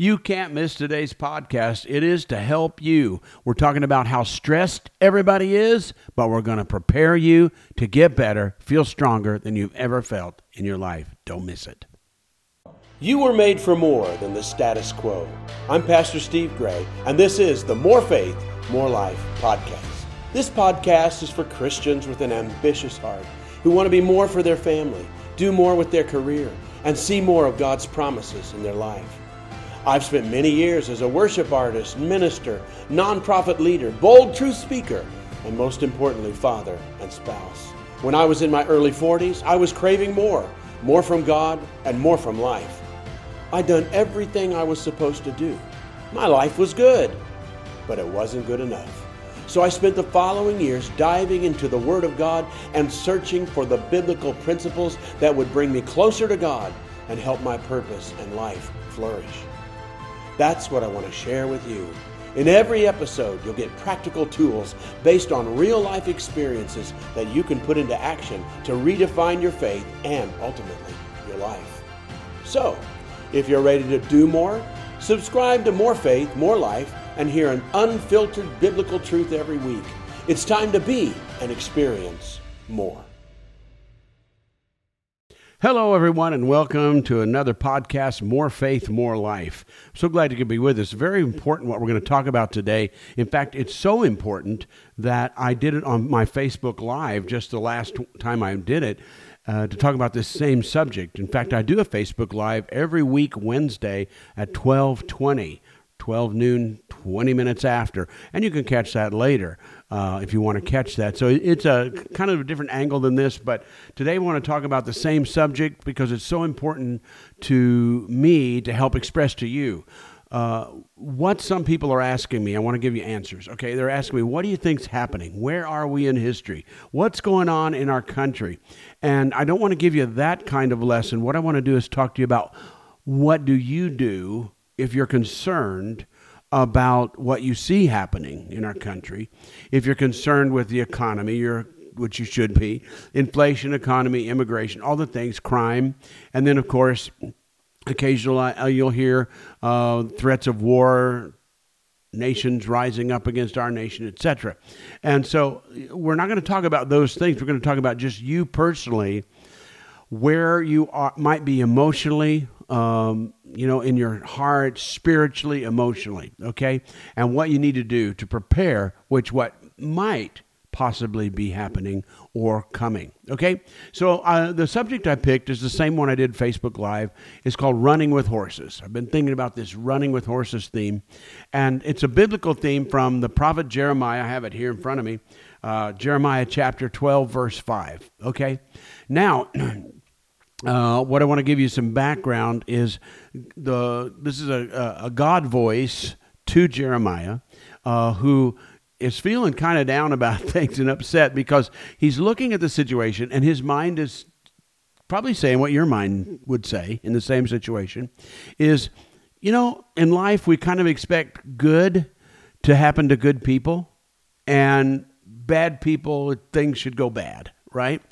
You can't miss today's podcast. It is to help you. We're talking about how stressed everybody is, but we're going to prepare you to get better, feel stronger than you've ever felt in your life. Don't miss it. You were made for more than the status quo. I'm Pastor Steve Gray, and this is the More Faith, More Life podcast. This podcast is for Christians with an ambitious heart who want to be more for their family, do more with their career, and see more of God's promises in their life. I've spent many years as a worship artist, minister, nonprofit leader, bold truth speaker, and most importantly, father and spouse. When I was in my early 40s, I was craving more more from God and more from life. I'd done everything I was supposed to do. My life was good, but it wasn't good enough. So I spent the following years diving into the Word of God and searching for the biblical principles that would bring me closer to God and help my purpose and life flourish. That's what I want to share with you. In every episode, you'll get practical tools based on real life experiences that you can put into action to redefine your faith and ultimately your life. So, if you're ready to do more, subscribe to More Faith, More Life, and hear an unfiltered biblical truth every week. It's time to be and experience more. Hello, everyone, and welcome to another podcast, More Faith, More Life. So glad you could be with us. Very important what we're going to talk about today. In fact, it's so important that I did it on my Facebook Live just the last time I did it. Uh, to talk about this same subject. In fact, I do a Facebook Live every week Wednesday at 1220. 12 noon, 20 minutes after. And you can catch that later uh, if you want to catch that. So it's a kind of a different angle than this, but today I want to talk about the same subject because it's so important to me to help express to you. Uh, what some people are asking me, I want to give you answers. Okay, they're asking me, what do you think's happening? Where are we in history? What's going on in our country? And I don't want to give you that kind of lesson. What I want to do is talk to you about what do you do if you're concerned about what you see happening in our country, if you're concerned with the economy, you're which you should be, inflation, economy, immigration, all the things, crime, and then of course, occasionally uh, you'll hear uh, threats of war, nations rising up against our nation, etc. And so we're not going to talk about those things. We're going to talk about just you personally, where you are, might be emotionally, um, you know, in your heart, spiritually, emotionally, okay? And what you need to do to prepare, which what might possibly be happening or coming. Okay, so uh, the subject I picked is the same one I did Facebook Live. It's called Running with Horses. I've been thinking about this running with horses theme, and it's a biblical theme from the prophet Jeremiah. I have it here in front of me. Uh, Jeremiah chapter 12, verse 5. Okay, now Uh, what I want to give you some background is the this is a, a God voice to Jeremiah, uh, who is feeling kind of down about things and upset because he's looking at the situation and his mind is probably saying what your mind would say in the same situation is you know in life we kind of expect good to happen to good people and bad people things should go bad right?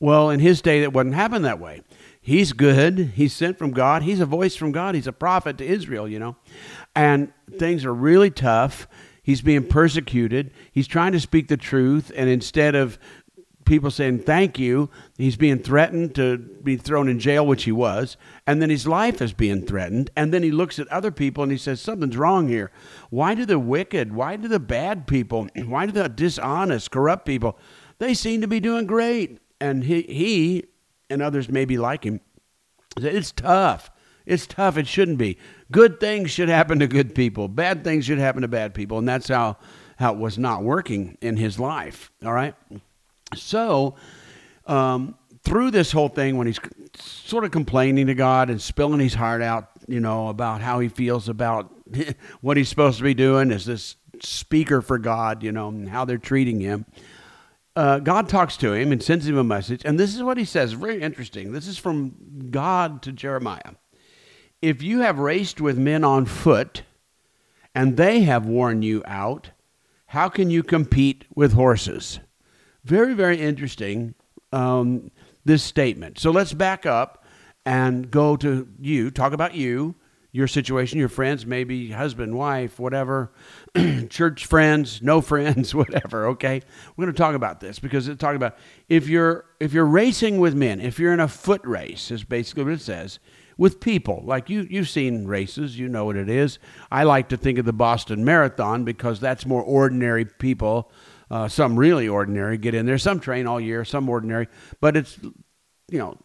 Well in his day that wouldn't happen that way he's good. He's sent from God. He's a voice from God. He's a prophet to Israel, you know. And things are really tough. He's being persecuted. He's trying to speak the truth. And instead of people saying thank you, he's being threatened to be thrown in jail, which he was. And then his life is being threatened. And then he looks at other people and he says, Something's wrong here. Why do the wicked, why do the bad people, why do the dishonest, corrupt people, they seem to be doing great? And he, he and others maybe like him. It's tough. It's tough. It shouldn't be. Good things should happen to good people. Bad things should happen to bad people. And that's how, how it was not working in his life. All right? So, um, through this whole thing, when he's sort of complaining to God and spilling his heart out, you know, about how he feels about what he's supposed to be doing as this speaker for God, you know, and how they're treating him uh, God talks to him and sends him a message. And this is what he says. Very interesting. This is from God to Jeremiah. If you have raced with men on foot and they have worn you out, how can you compete with horses? Very, very interesting, um, this statement. So let's back up and go to you, talk about you. Your situation, your friends, maybe husband, wife, whatever, church friends, no friends, whatever. Okay, we're going to talk about this because it's talking about if you're if you're racing with men, if you're in a foot race, is basically what it says with people. Like you, you've seen races, you know what it is. I like to think of the Boston Marathon because that's more ordinary people. Uh, some really ordinary get in there. Some train all year, some ordinary, but it's you know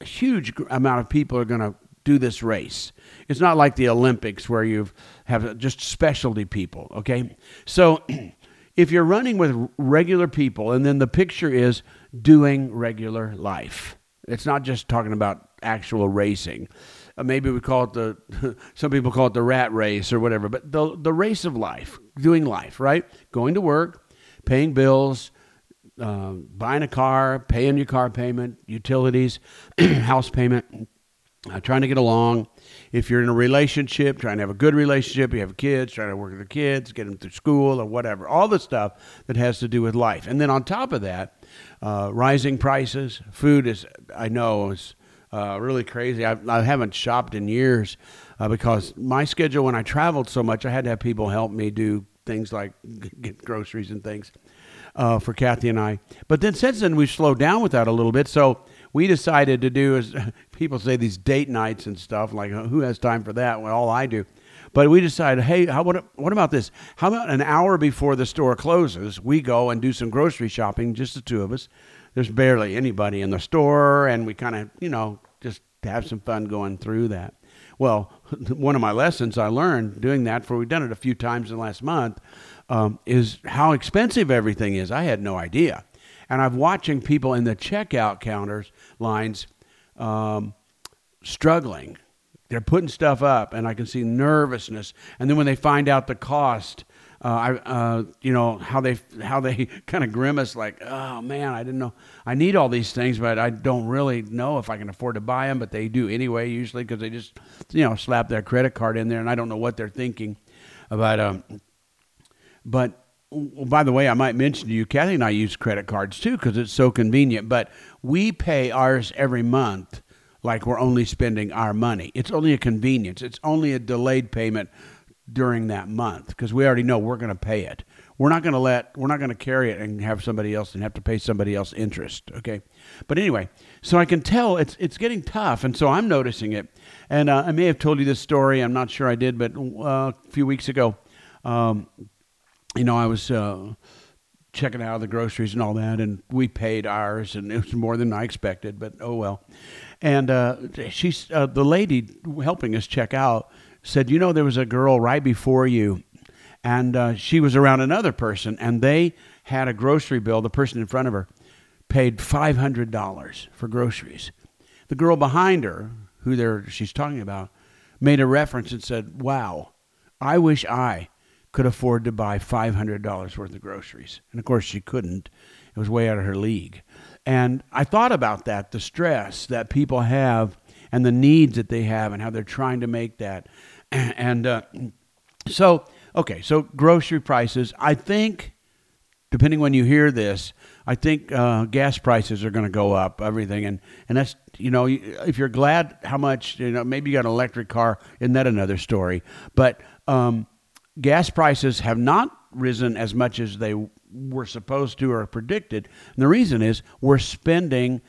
a huge amount of people are going to do this race. It's not like the Olympics where you have just specialty people, okay? So if you're running with regular people and then the picture is doing regular life. It's not just talking about actual racing. Uh, maybe we call it the some people call it the rat race or whatever, but the the race of life, doing life, right? Going to work, paying bills, uh, buying a car, paying your car payment, utilities, house payment, uh, trying to get along. If you're in a relationship, trying to have a good relationship, you have kids, trying to work with the kids, get them through school or whatever, all the stuff that has to do with life. And then on top of that, uh, rising prices, food is, I know, is uh, really crazy. I, I, haven't shopped in years uh, because my schedule, when I traveled so much, I had to have people help me do things like get groceries and things uh, for Kathy and I. But then since then, we've slowed down with that a little bit. So we decided to do is people say these date nights and stuff like who has time for that? Well, all I do. But we decided, hey, how, what, what about this? How about an hour before the store closes, we go and do some grocery shopping, just the two of us. There's barely anybody in the store, and we kind of, you know, just have some fun going through that. Well, one of my lessons I learned doing that, for we've done it a few times in the last month, um, is how expensive everything is. I had no idea. And I'm watching people in the checkout counters lines um, struggling. They're putting stuff up, and I can see nervousness. And then when they find out the cost, uh, I, uh, you know, how they how they kind of grimace, like, oh man, I didn't know I need all these things, but I don't really know if I can afford to buy them. But they do anyway, usually because they just, you know, slap their credit card in there, and I don't know what they're thinking about. Um, but by the way, I might mention to you, Kathy and I use credit cards too because it's so convenient. But we pay ours every month like we're only spending our money. It's only a convenience. It's only a delayed payment during that month because we already know we're going to pay it. We're not going to let we're not going to carry it and have somebody else and have to pay somebody else interest. Okay, but anyway, so I can tell it's it's getting tough, and so I'm noticing it. And uh, I may have told you this story. I'm not sure I did, but uh, a few weeks ago, um, you know, I was. Uh, checking out the groceries and all that, and we paid ours, and it was more than I expected, but oh well. And uh, she's uh, the lady helping us check out said, you know, there was a girl right before you, and uh, she was around another person, and they had a grocery bill. The person in front of her paid five hundred dollars for groceries. The girl behind her, who they she's talking about, made a reference and said, "Wow, I wish I." could afford to buy $500 worth of groceries. And of course, she couldn't. It was way out of her league. And I thought about that the stress that people have and the needs that they have and how they're trying to make that. And uh, so, okay, so grocery prices, I think, depending when you hear this, I think uh, gas prices are going to go up, everything. And, and that's, you know, if you're glad how much, you know, maybe you got an electric car, isn't that another story? But, um, gas prices have not risen as much as they were supposed to or predicted. And the reason is we're spending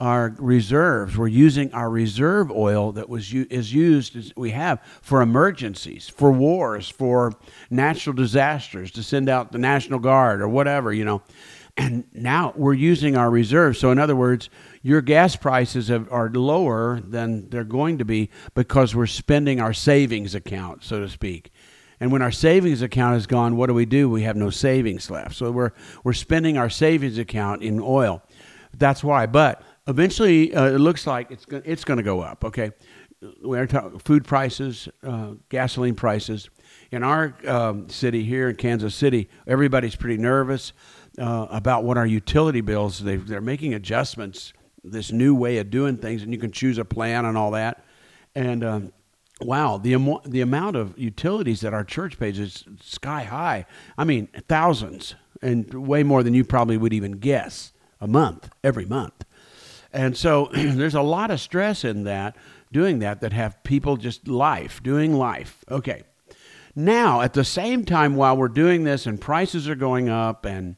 our reserves. We're using our reserve oil that was is used as we have for emergencies, for wars, for natural disasters, to send out the National Guard or whatever, you know. And now we're using our reserves. So in other words, your gas prices have, are lower than they're going to be because we're spending our savings account, so to speak. And when our savings account is gone, what do we do? We have no savings left. So we're, we're spending our savings account in oil. That's why. But eventually, uh, it looks like it's, go- it's going to go up, okay? We're talking food prices, uh, gasoline prices. In our um, city here in Kansas City, everybody's pretty nervous uh, about what our utility bills. They, they're making adjustments, this new way of doing things, and you can choose a plan and all that. And um, wow, the the amount of utilities that our church pays is sky high. I mean, thousands and way more than you probably would even guess a month, every month. And so there's a lot of stress in that doing that that have people just life, doing life. Okay. Now, at the same time, while we're doing this and prices are going up and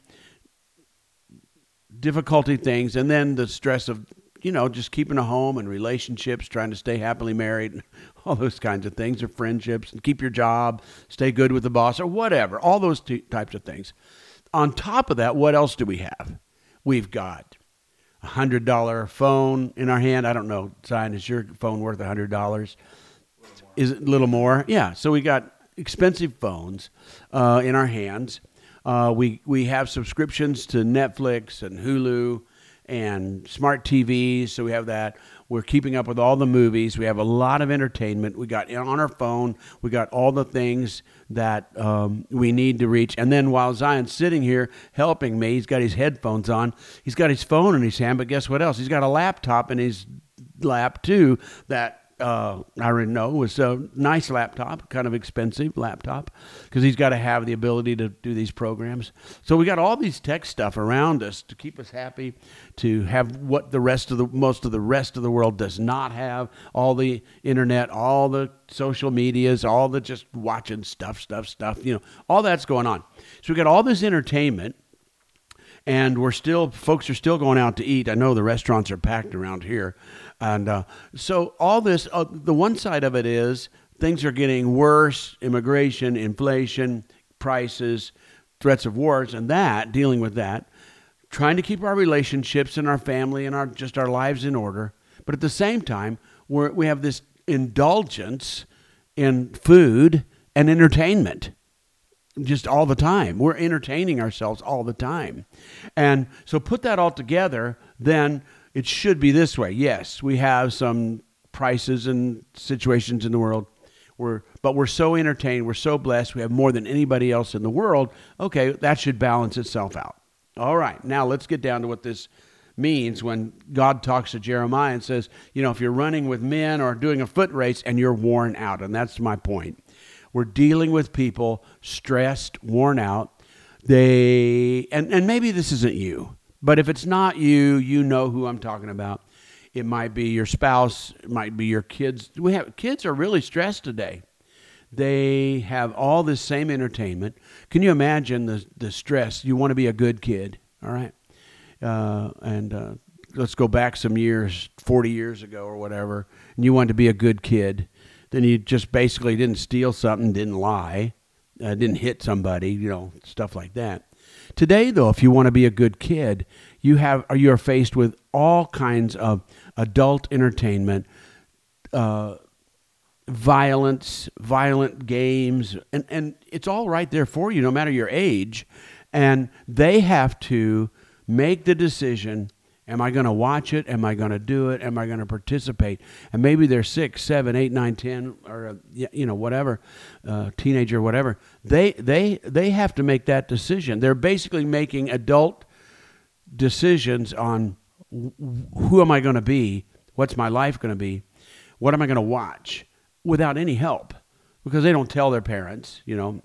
difficulty things, and then the stress of, you know, just keeping a home and relationships, trying to stay happily married, all those kinds of things, or friendships, and keep your job, stay good with the boss, or whatever, all those t- types of things. On top of that, what else do we have? We've got a hundred dollar phone in our hand. I don't know, Zion, is your phone worth a hundred dollars? Is it a little more? Yeah. So we got expensive phones uh, in our hands. Uh, we we have subscriptions to Netflix and Hulu and smart TVs, so we have that. We're keeping up with all the movies. We have a lot of entertainment. We got on our phone. We got all the things that um, we need to reach. And then while Zion's sitting here helping me, he's got his headphones on. He's got his phone in his hand. But guess what else? He's got a laptop in his lap too that uh, I already know was a nice laptop, kind of expensive laptop, because he's got to have the ability to do these programs. So we got all these tech stuff around us to keep us happy, to have what the rest of the most of the rest of the world does not have. All the internet, all the social medias, all the just watching stuff, stuff, stuff. You know, all that's going on. So we got all this entertainment and we're still folks are still going out to eat. I know the restaurants are packed around here, and uh, so all this. Uh, the one side of it is things are getting worse: immigration, inflation, prices, threats of wars, and that dealing with that, trying to keep our relationships and our family and our just our lives in order. But at the same time, we we have this indulgence in food and entertainment just all the time. We're entertaining ourselves all the time. And so put that all together, then it should be this way. Yes, we have some prices and situations in the world. We're, but we're so entertained, we're so blessed, we have more than anybody else in the world. Okay, that should balance itself out. All right, now let's get down to what this means when God talks to Jeremiah and says, you know, if you're running with men or doing a foot race and you're worn out, and that's my point. We're dealing with people stressed, worn out. They and, and maybe this isn't you, but if it's not you, you know who I'm talking about. It might be your spouse, it might be your kids. We have kids are really stressed today. They have all this same entertainment. Can you imagine the the stress? You want to be a good kid, all right? Uh, and uh, let's go back some years, 40 years ago or whatever, and you wanted to be a good kid then you just basically didn't steal something, didn't lie, uh, didn't hit somebody, you know, stuff like that. Today, though, if you want to be a good kid, you have you are faced with all kinds of adult entertainment, uh, violence, violent games, and and it's all right there for you, no matter your age, and they have to make the decision Am I going to watch it? Am I going to do it? Am I going to participate? And maybe they're six, seven, eight, nine, ten, or uh, you know whatever, uh, teenager, whatever. They they they have to make that decision. They're basically making adult decisions on who am I going to be? What's my life going to be? What am I going to watch? Without any help, because they don't tell their parents, you know,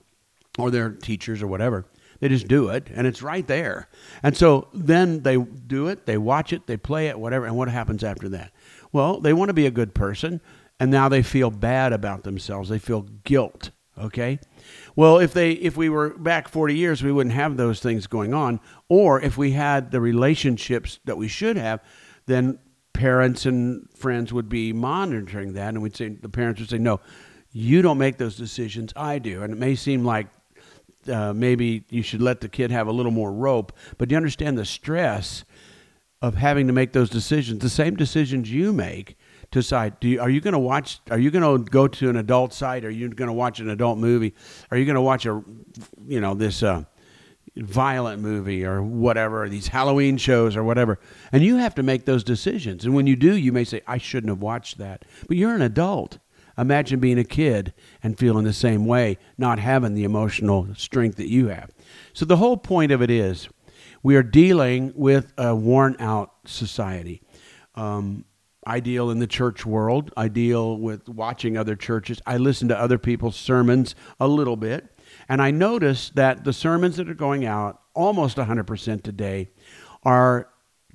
or their teachers or whatever. They just do it, and it's right there. And so then they do it, they watch it, they play it, whatever. And what happens after that? Well, they want to be a good person, and now they feel bad about themselves. They feel guilt. Okay. Well, if they if we were back 40 years, we wouldn't have those things going on. Or if we had the relationships that we should have, then parents and friends would be monitoring that, and we'd say the parents would say, "No, you don't make those decisions. I do." And it may seem like uh, maybe you should let the kid have a little more rope. But you understand the stress of having to make those decisions, the same decisions you make to decide do you, are you going to watch are you going to go to an adult site are you going to watch an adult movie? Are you going to watch a you know this uh, violent movie or whatever these halloween shows or whatever? And you have to make those decisions. And when you do you may say i shouldn't have watched that. But you're an adult Imagine being a kid and feeling the same way, not having the emotional strength that you have. So, the whole point of it is we are dealing with a worn out society. Um, I deal in the church world. I deal with watching other churches. I listen to other people's sermons a little bit. And I notice that the sermons that are going out almost 100% today are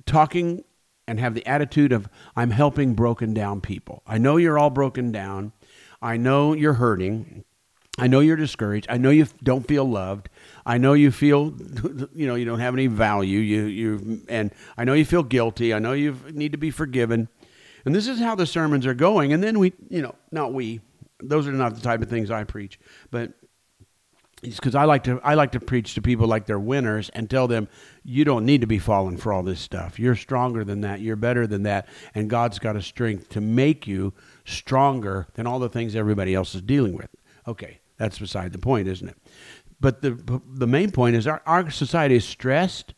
talking and have the attitude of, I'm helping broken down people. I know you're all broken down. I know you're hurting. I know you're discouraged. I know you don't feel loved. I know you feel, you know, you don't have any value. You, you, and I know you feel guilty. I know you need to be forgiven. And this is how the sermons are going. And then we, you know, not we. Those are not the type of things I preach. But because I like to I like to preach to people like they're winners and tell them you don't need to be falling for all this stuff. You're stronger than that. You're better than that, and God's got a strength to make you stronger than all the things everybody else is dealing with. Okay, that's beside the point, isn't it? But the the main point is our, our society is stressed,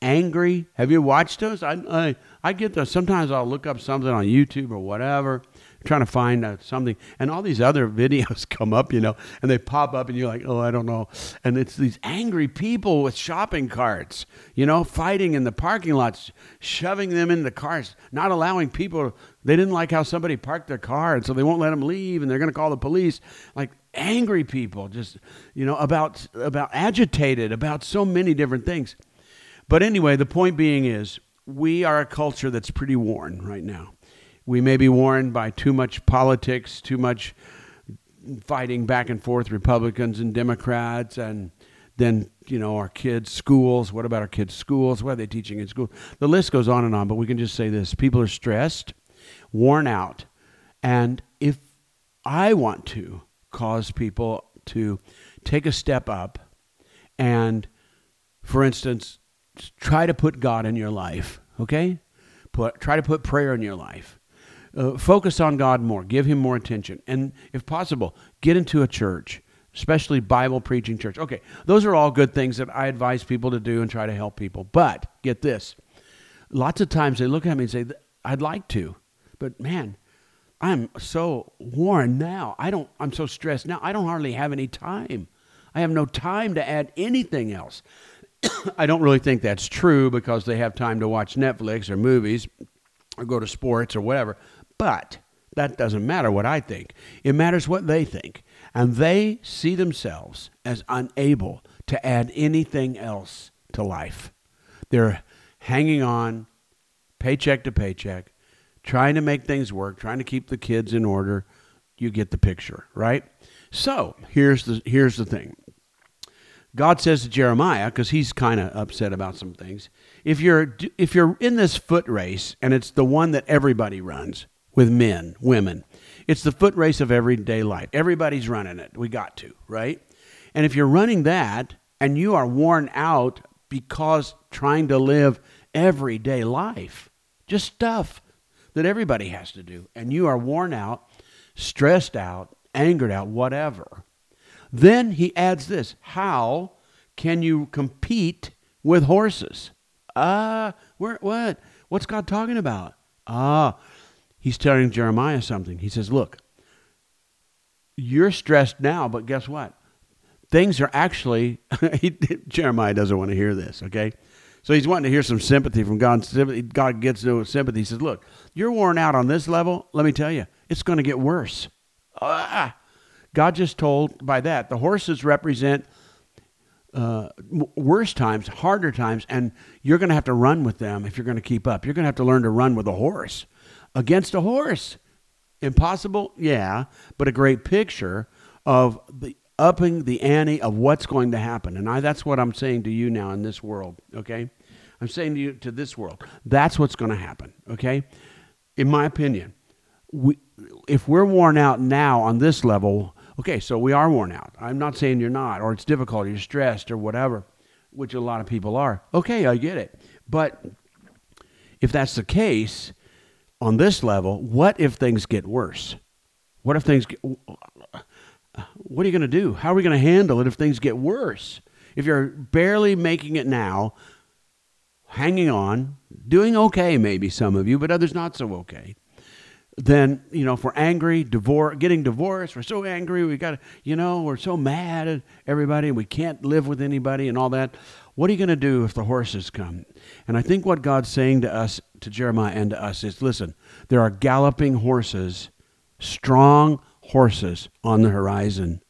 angry. Have you watched those? I, I I get those. Sometimes I'll look up something on YouTube or whatever, trying to find uh, something, and all these other videos come up, you know, and they pop up, and you're like, oh, I don't know. And it's these angry people with shopping carts, you know, fighting in the parking lots, shoving them in the cars, not allowing people. They didn't like how somebody parked their car, and so they won't let them leave, and they're going to call the police. Like angry people, just you know, about about agitated about so many different things. But anyway, the point being is, we are a culture that's pretty worn right now we may be worn by too much politics, too much fighting back and forth, Republicans and Democrats, and then you know our kids' schools. What about our kids' schools? What are they teaching in school? The list goes on and on. But we can just say this: people are stressed, worn out, and if I want to cause people to take a step up, and for instance, try to put God in your life. Okay, put try to put prayer in your life uh, focus on God more, give Him more attention, and if possible, get into a church, especially Bible preaching church. Okay, those are all good things that I advise people to do and try to help people. But get this lots of times they look at me and say, I'd like to, but man, I'm so worn now. I don't, I'm so stressed now. I don't hardly have any time. I have no time to add anything else. I don't really think that's true because they have time to watch Netflix or movies or go to sports or whatever. But that doesn't matter what I think. It matters what they think. And they see themselves as unable to add anything else to life. They're hanging on paycheck to paycheck, trying to make things work, trying to keep the kids in order. You get the picture, right? So here's the here's the thing. God says to Jeremiah, because he's kind of upset about some things, if you're if you're in this foot race and it's the one that everybody runs, with men, women. It's the foot race of everyday life. Everybody's running it. We got to, right? And if you're running that and you are worn out because trying to live everyday life, just stuff that everybody has to do, and you are worn out, stressed out, angered out, whatever, then he adds this How can you compete with horses? Ah, uh, what? What's God talking about? Ah, he's telling Jeremiah something. He says, Look, you're stressed now, but guess what? Things are actually, Jeremiah doesn't want to hear this, okay? So he's wanting to hear some sympathy from God. God gets no sympathy. He says, Look, you're worn out on this level. Let me tell you, it's going to get worse. Ah! God just told by that the horses represent uh, worse times, harder times, and you're going to have to run with them if you're going to keep up. You're going to have to learn to run with a horse against a horse. Impossible? Yeah, but a great picture of the upping the ante of what's going to happen. And I that's what I'm saying to you now in this world, okay? I'm saying to you to this world. That's what's going to happen, okay? In my opinion, we if we're worn out now on this level, okay, so we are worn out. I'm not saying you're not or it's difficult, or you're stressed or whatever, which a lot of people are. Okay, I get it. But if that's the case, on this level, what if things get worse? What if things get, what are you going to do? How are we going to handle it if things get worse? If you're barely making it now, hanging on, doing okay, maybe some of you, but others not so okay. Then, you know, if we're angry, divorce, getting divorced, we're so angry, we got to, you know, we're so mad at everybody and we can't live with anybody and all that. What are you going to do if the horses come? And I think what God's saying to us, to Jeremiah and to us, is listen, there are galloping horses, strong horses on the horizon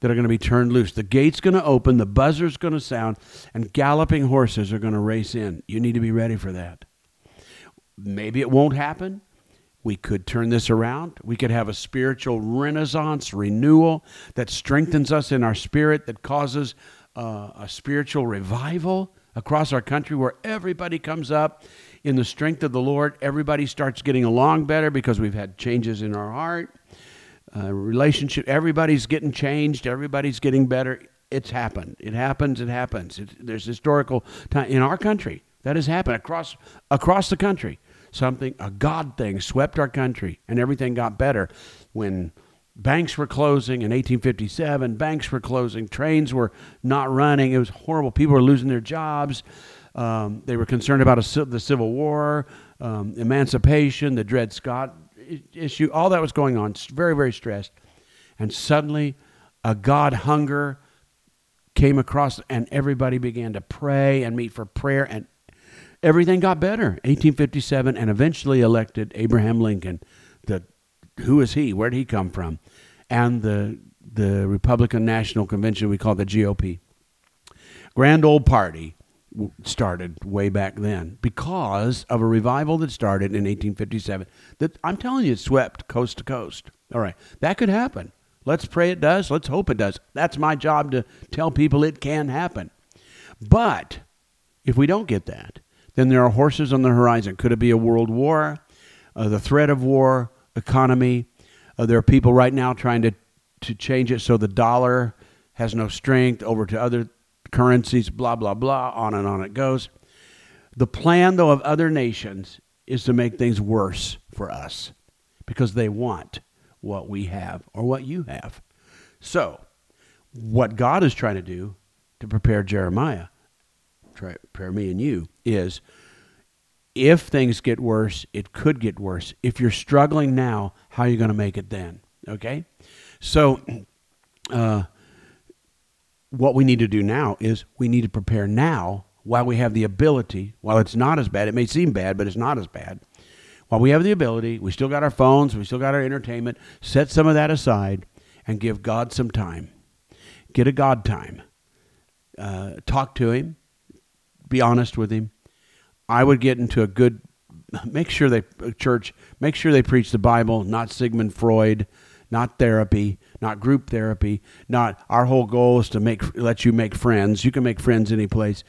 that are going to be turned loose. The gate's going to open, the buzzer's going to sound, and galloping horses are going to race in. You need to be ready for that. maybe it won't happen. We could turn this around. We could have a spiritual renaissance, renewal that strengthens us in our spirit, that causes uh, a spiritual revival across our country where everybody comes up in the strength of the Lord. Everybody starts getting along better because we've had changes in our heart. Uh, relationship, everybody's getting changed, everybody's getting better. It's happened. It happens. It happens. It, there's historical time in our country that has happened across across the country. Something a God thing swept our country, and everything got better when banks were closing in 1857. Banks were closing. Trains were not running. It was horrible. People were losing their jobs. Um, they were concerned about a, the Civil War, um, emancipation, the Dred Scott issue. All that was going on. Very, very stressed. And suddenly, a God hunger came across, and everybody began to pray and meet for prayer, and everything got better. 1857, and eventually elected Abraham Lincoln. The who is he? Where did he come from? And the the Republican National Convention we call the GOP. Grand old party started way back then because of a revival that started in 1857 that I'm telling you swept coast to coast. All right. That could happen. Let's pray it does. Let's hope it does. That's my job to tell people it can happen. But if we don't get that, then there are horses on the horizon. Could it be a world war? Uh, the threat of war, economy. Uh, there are people right now trying to, to change it so the dollar has no strength over to other currencies, blah, blah, blah, on and on it goes. The plan, though, of other nations is to make things worse for us because they want what we have or what you have. So, what God is trying to do to prepare Jeremiah, prepare me and you, is if things get worse, it could get worse. If you're struggling now, how are you going to make it then? Okay? So, uh, what we need to do now is we need to prepare now while we have the ability, while it's not as bad, it may seem bad, but it's not as bad. While we have the ability, we still got our phones, we still got our entertainment, set some of that aside and give God some time. Get a God time. Uh, talk to Him, be honest with Him. I would get into a good, make sure they, uh, church, make sure they preach the Bible, not Sigmund Freud, not therapy, not group therapy, not our whole goal is to make let you make friends. You can make friends any place.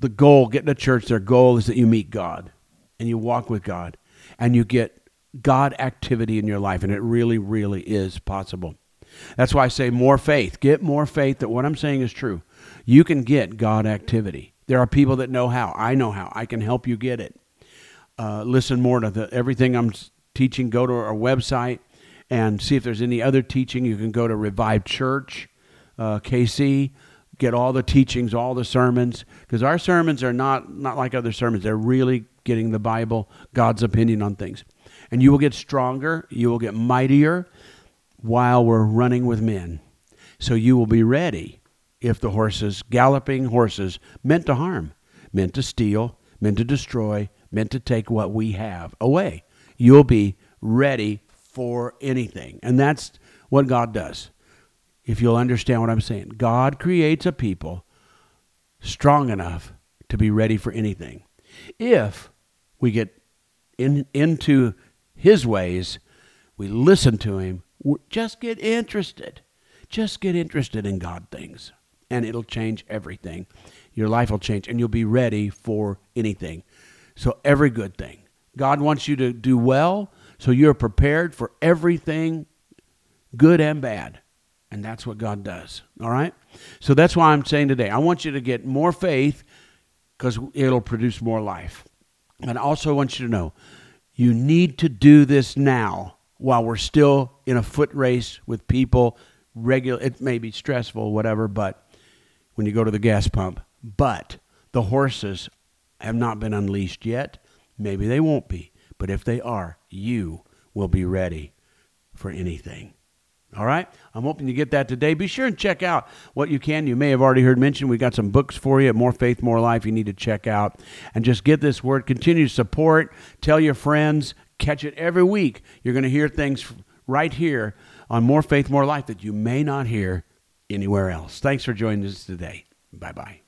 The goal, getting to church, their goal is that you meet God and you walk with God and you get God activity in your life, and it really, really is possible. That's why I say more faith. Get more faith that what I'm saying is true. You can get God activity. There are people that know how. I know how. I can help you get it. Uh, listen more to the, everything I'm teaching. Go to our website and see if there's any other teaching. You can go to Revived Church, uh, KC, get all the teachings, all the sermons, because our sermons are not, not like other sermons. They're really getting the Bible, God's opinion on things. And you will get stronger, you will get mightier while we're running with men. So you will be ready if the horses, galloping horses, meant to harm, meant to steal, meant to destroy, meant to take what we have away. You'll be ready for anything. And that's what God does. If you'll understand what I'm saying, God creates a people strong enough to be ready for anything. If we get in, into His ways, we listen to Him, just get interested. Just get interested in God things, and it'll change everything. Your life will change, and you'll be ready for anything. So, every good thing. God wants you to do well so you're prepared for everything, good and bad. And that's what God does. All right? So that's why I'm saying today, I want you to get more faith because it'll produce more life. And I also want you to know you need to do this now while we're still in a foot race with people. Regular, it may be stressful, whatever, but when you go to the gas pump, but the horses have not been unleashed yet. Maybe they won't be. But if they are, you will be ready for anything. All right? I'm hoping you get that today. Be sure and check out what you can. You may have already heard mentioned. We got some books for you, More Faith, More Life, you need to check out. And just get this word. Continue to support. Tell your friends. Catch it every week. You're going to hear things right here on More Faith, More Life that you may not hear anywhere else. Thanks for joining us today. Bye bye.